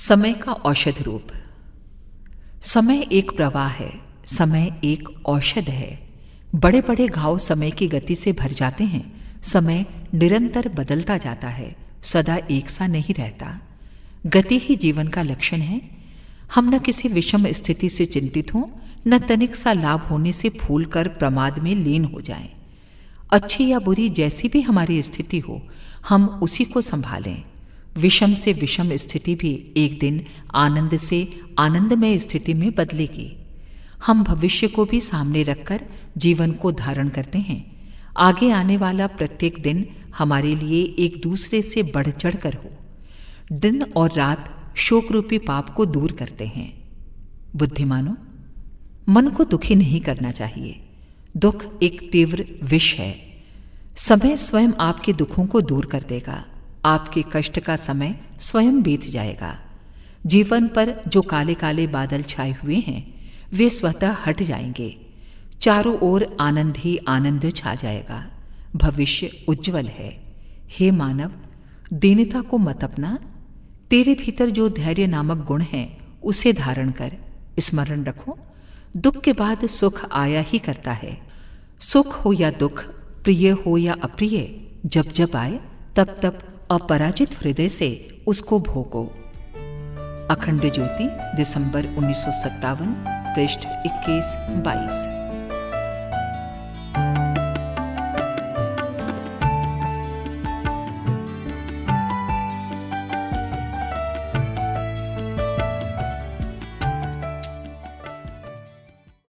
समय का औषध रूप। समय एक प्रवाह है, समय एक औषध है। बड़े बड़े घाव समय की गति से भर जाते हैं, समय निरंतर बदलता जाता है, सदा एक सा नहीं रहता। गति ही जीवन का लक्षण है। हम न किसी विषम स्थिति से चिंतित हों, न तनिक सा लाभ होने से फूल कर प्रमाद में लीन हो जाएँ। अच्छी या बुरी जैसी भी हमारी स्थिति हो, हम उसी को संभालें। विषम से विषम स्थिति भी एक दिन आनंद से आनंदमय स्थिति में बदलेगी। हम भविष्य को भी सामने रखकर जीवन को धारण करते हैं। आगे आने वाला प्रत्येक दिन हमारे लिए एक दूसरे से बढ़ चढ़ कर हो। दिन और रात शोक रूपी पाप को दूर करते हैं। बुद्धिमानो, मन को दुखी नहीं करना चाहिए। दुख एक तीव्र विष है। समय स्वयं आपके दुखों को दूर कर देगा। आपके कष्ट का समय स्वयं बीत जाएगा। जीवन पर जो काले काले बादल छाए हुए हैं, वे स्वतः हट जाएँगे। चारों ओर आनंद ही आनंद छा जाएगा। भविष्य उज्जवल है। हे मानव, दीनता को मत अपना। तेरे भीतर जो धैर्य नामक गुण है, उसे धारण कर, स्मरण रखो। दुख के बाद सुख आया ही करता है। सुख हो या दुख, प्रिय हो या अप्रिय, जब जब आए, तब तब अपराजित हृदय से उसको भोगो। अखंड ज्योति दिसंबर उन्नीस सौ सत्तावन पृष्ठ 21 22